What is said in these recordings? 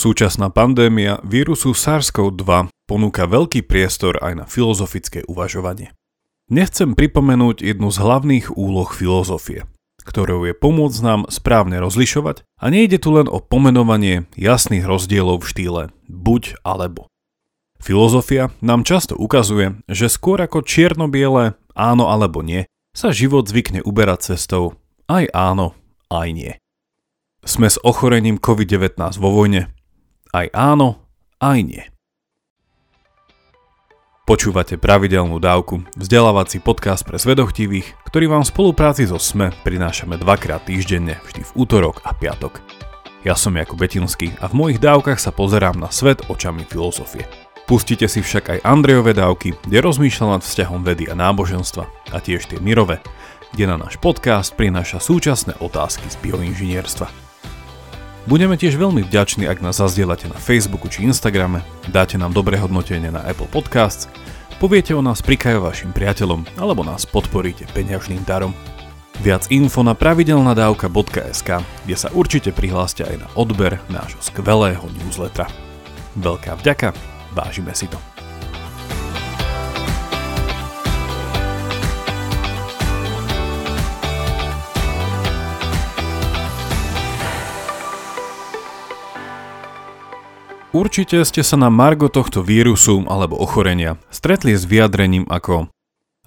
Súčasná pandémia vírusu SARS-CoV-2 ponúka veľký priestor aj na filozofické uvažovanie. Nechcem pripomenúť jednu z hlavných úloh filozofie, ktorou je pomôcť nám správne rozlišovať a nejde tu len o pomenovanie jasných rozdielov v štýle buď alebo. Filozofia nám často ukazuje, že skôr ako čierno-biele áno alebo nie, sa život zvykne uberať cestou aj áno, aj nie. Sme s ochorením COVID-19 vo vojne, aj áno, aj nie. Počúvate pravidelnú dávku, vzdelávací podcast pre zvedochtivých, ktorý vám v spolupráci so SME prinášame dvakrát týždenne, vždy v útorok a piatok. Ja som Jakub Betinský a v mojich dávkach sa pozerám na svet očami filozofie. Pustite si však aj Andrejové dávky, kde rozmýšľa nad vzťahom vedy a náboženstva a tiež tie mirové, kde na náš podcast prináša súčasné otázky z bioinžinierstva. Budeme tiež veľmi vďační, ak nás zazdielate na Facebooku či Instagrame, dáte nám dobré hodnotenie na Apple Podcasts, poviete o nás prikajú vašim priateľom alebo nás podporíte peňažným darom. Viac info na pravidelnadavka.sk, kde sa určite prihláste aj na odber nášho skvelého newslettera. Veľká vďaka, vážime si to. Určite ste sa na margo tohto vírusu alebo ochorenia stretli s vyjadrením ako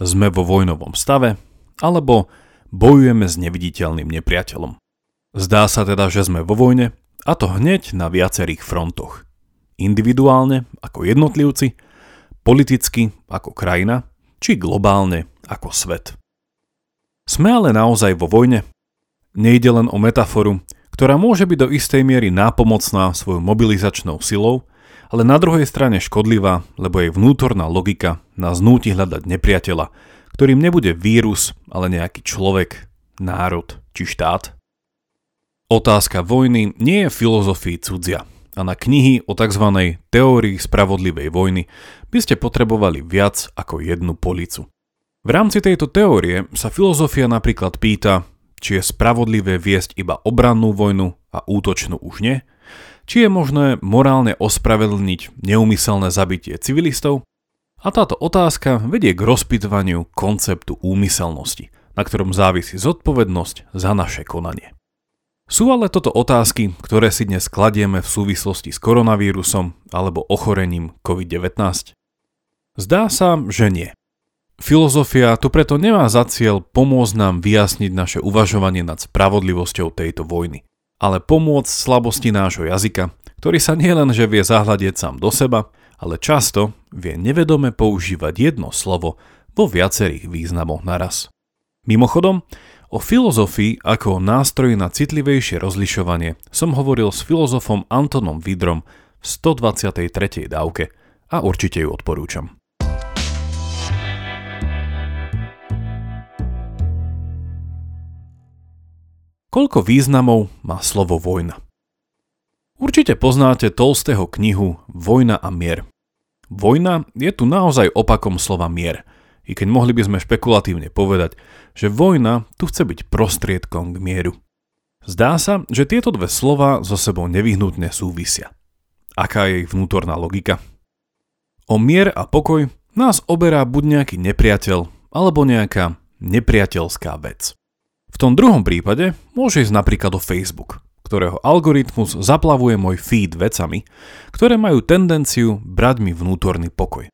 sme vo vojnovom stave alebo bojujeme s neviditeľným nepriateľom. Zdá sa teda, že sme vo vojne a to hneď na viacerých frontoch. Individuálne ako jednotlivci, politicky ako krajina či globálne ako svet. Sme ale naozaj vo vojne? Nejde len o metaforu, ktorá môže byť do istej miery nápomocná svojou mobilizačnou silou, ale na druhej strane škodlivá, lebo jej vnútorná logika nás núti hľadať nepriateľa, ktorým nebude vírus, ale nejaký človek, národ či štát. Otázka vojny nie je filozofii cudzia a na knihy o tzv. teórii spravodlivej vojny by ste potrebovali viac ako jednu policu. V rámci tejto teórie sa filozofia napríklad pýta, či je spravodlivé viesť iba obrannú vojnu a útočnú už nie, či je možné morálne ospravedlniť neumyselné zabitie civilistov a táto otázka vedie k rozpitvaniu konceptu úmyselnosti, na ktorom závisí zodpovednosť za naše konanie. Sú ale toto otázky, ktoré si dnes kladieme v súvislosti s koronavírusom alebo ochorením COVID-19? Zdá sa, že nie. Filozofia tu preto nemá za cieľ pomôcť nám vyjasniť naše uvažovanie nad spravodlivosťou tejto vojny, ale pomôcť slabosti nášho jazyka, ktorý sa nielen že vie zahľadieť sám do seba, ale často vie nevedome používať jedno slovo vo viacerých významoch naraz. Mimochodom, o filozofii ako o nástroji na citlivejšie rozlišovanie som hovoril s filozofom Antonom Vidrom v 123. dávke a určite ju odporúčam. Koľko významov má slovo vojna? Určite poznáte Tolstého knihu Vojna a mier. Vojna je tu naozaj opakom slova mier, i keď mohli by sme špekulatívne povedať, že vojna tu chce byť prostriedkom k mieru. Zdá sa, že tieto dve slova so sebou nevyhnutne súvisia. Aká je ich vnútorná logika? O mier a pokoj nás oberá buď nejaký nepriateľ, alebo nejaká nepriateľská vec. V tom druhom prípade môže ísť napríklad o Facebook, ktorého algoritmus zaplavuje môj feed vecami, ktoré majú tendenciu brať mi vnútorný pokoj.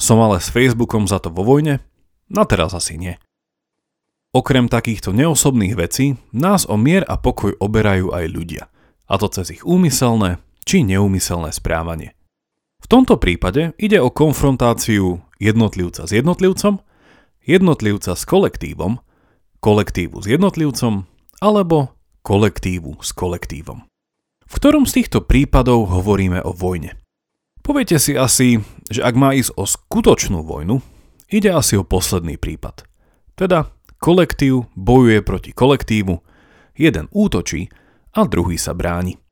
Som ale s Facebookom za to vo vojne? Na teraz asi nie. Okrem takýchto neosobných vecí nás o mier a pokoj oberajú aj ľudia, a to cez ich úmyselné či neúmyselné správanie. V tomto prípade ide o konfrontáciu jednotlivca s jednotlivcom, jednotlivca s kolektívom kolektívu s jednotlivcom alebo kolektívu s kolektívom. V ktorom z týchto prípadov hovoríme o vojne? Poviete si asi, že ak má ísť o skutočnú vojnu, ide asi o posledný prípad. Teda kolektív bojuje proti kolektívu, jeden útočí a druhý sa bráni.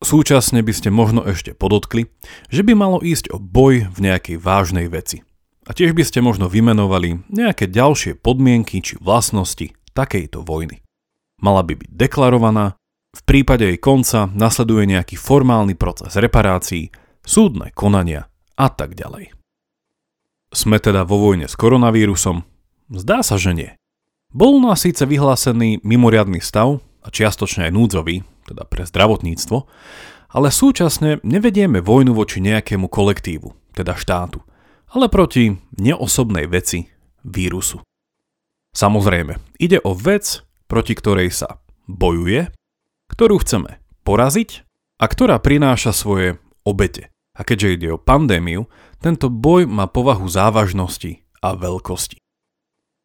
Súčasne by ste možno ešte podotkli, že by malo ísť o boj v nejakej vážnej veci. A tiež by ste možno vymenovali nejaké ďalšie podmienky či vlastnosti takejto vojny. Mala by byť deklarovaná, V prípade jej konca nasleduje nejaký formálny proces reparácií, súdne konania a tak ďalej. Sme teda vo vojne s koronavírusom? Zdá sa, že nie. Bol u nás síce vyhlásený mimoriadný stav a čiastočne aj núdzový, teda pre zdravotníctvo, ale súčasne nevedieme vojnu voči nejakému kolektívu, teda štátu, ale proti neosobnej veci, vírusu. Samozrejme, ide o vec, proti ktorej sa bojuje, ktorú chceme poraziť a ktorá prináša svoje obete. A keďže ide o pandémiu, tento boj má povahu závažnosti a veľkosti.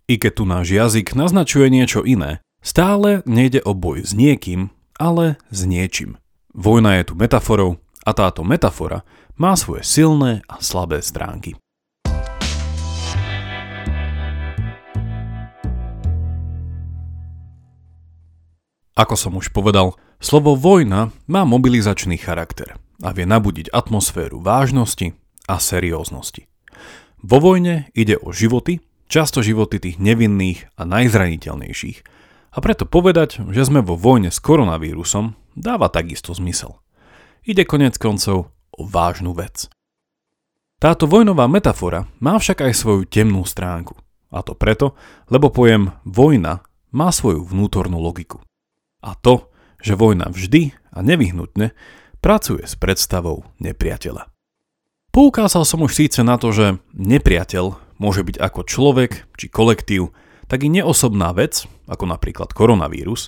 I keď tu náš jazyk naznačuje niečo iné, stále nejde o boj s niekým, ale s niečím. Vojna je tu metaforou a táto metafora má svoje silné a slabé stránky. Ako som už povedal, slovo vojna má mobilizačný charakter a vie nabudiť atmosféru vážnosti a serióznosti. Vo vojne ide o životy, často životy tých nevinných a najzraniteľnejších, a preto povedať, že sme vo vojne s koronavírusom, dáva takisto zmysel. Ide konec koncov o vážnu vec. Táto vojnová metafora má však aj svoju temnú stránku. A to preto, lebo pojem vojna má svoju vnútornú logiku. A to, že vojna vždy a nevyhnutne pracuje s predstavou nepriateľa. Poukázal som už síce na to, že nepriateľ môže byť ako človek či kolektív, tak i neosobná vec, ako napríklad koronavírus,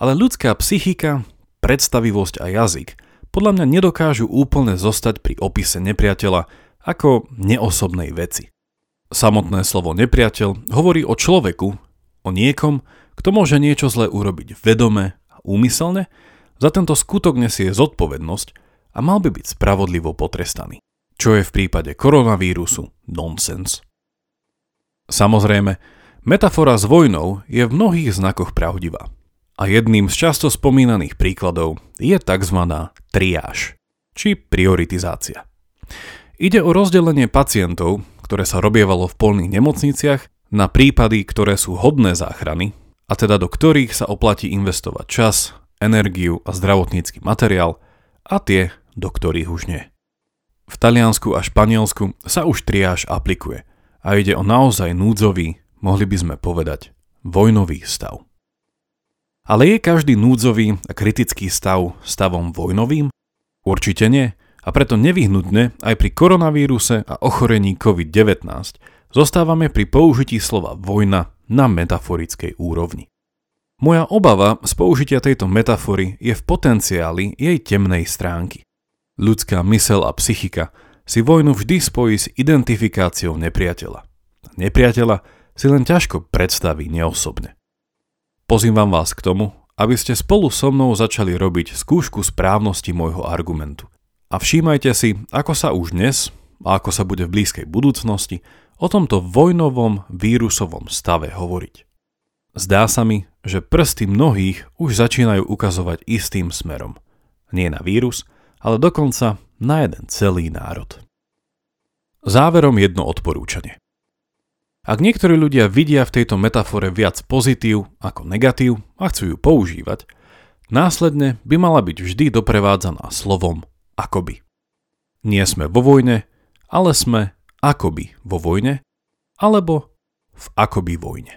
ale ľudská psychika, predstavivosť a jazyk podľa mňa nedokážu úplne zostať pri opise nepriateľa ako neosobnej veci. Samotné slovo nepriateľ hovorí o človeku, o niekom, kto môže niečo zlé urobiť vedome a úmyselne, za tento skutok nesie zodpovednosť a mal by byť spravodlivo potrestaný. Čo je v prípade koronavírusu nonsense. Samozrejme, metafora s vojnou je v mnohých znakoch pravdivá. A jedným z často spomínaných príkladov je tzv. triáž, či prioritizácia. Ide o rozdelenie pacientov, ktoré sa robievalo v polných nemocniciach, na prípady, ktoré sú hodné záchrany a teda do ktorých sa oplatí investovať čas, energiu a zdravotnícky materiál a tie, do ktorých už nie. V Taliansku a Španielsku sa už triáž aplikuje a ide o naozaj núdzový, mohli by sme povedať, vojnový stav. Ale je každý núdzový a kritický stav stavom vojnovým? Určite nie a preto nevyhnutne aj pri koronavíruse a ochorení COVID-19 zostávame pri použití slova vojna na metaforickej úrovni. Moja obava z použitia tejto metafory je v potenciáli jej temnej stránky. Ľudská mysel a psychika si vojnu vždy spojí s identifikáciou nepriateľa. Nepriateľa si len ťažko predstaví neosobne. Pozývam vás k tomu, aby ste spolu so mnou začali robiť skúšku správnosti môjho argumentu. A všímajte si, ako sa už dnes, a ako sa bude v blízkej budúcnosti, o tomto vojnovom vírusovom stave hovoriť. Zdá sa mi, že prsty mnohých už začínajú ukazovať istým smerom. Nie na vírus, ale dokonca na jeden celý národ. Záverom jedno odporúčanie. Ak niektorí ľudia vidia v tejto metafore viac pozitív ako negatív a chcú ju používať, následne by mala byť vždy doprevádzaná slovom akoby. Nie sme vo vojne, ale sme akoby vo vojne, alebo v akoby vojne.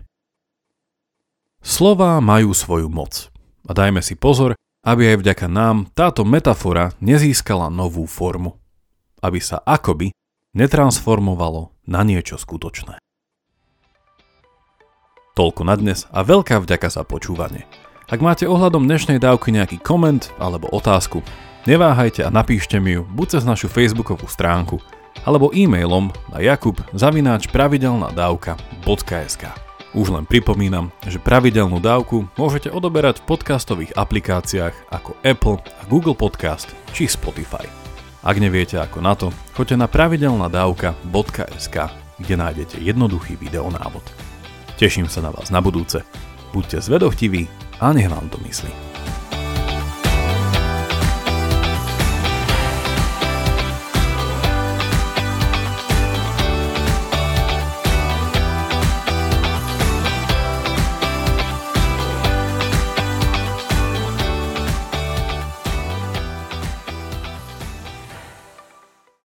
Slová majú svoju moc a dajme si pozor, aby aj vďaka nám táto metafora nezískala novú formu. Aby sa akoby netransformovalo na niečo skutočné. Toľko na dnes a veľká vďaka za počúvanie. Ak máte ohľadom dnešnej dávky nejaký koment alebo otázku, neváhajte a napíšte mi ju buď cez našu facebookovú stránku alebo e-mailom na jakub zavináč pravidelnadavka.sk. Už len pripomínam, že pravidelnú dávku môžete odoberať v podcastových aplikáciách ako Apple Google Podcast či Spotify. Ak neviete ako na to, choďte na pravidelnadavka.sk, kde nájdete jednoduchý videonávod. Teším sa na vás na budúce. Buďte zvedochtiví a nech vám to myslí.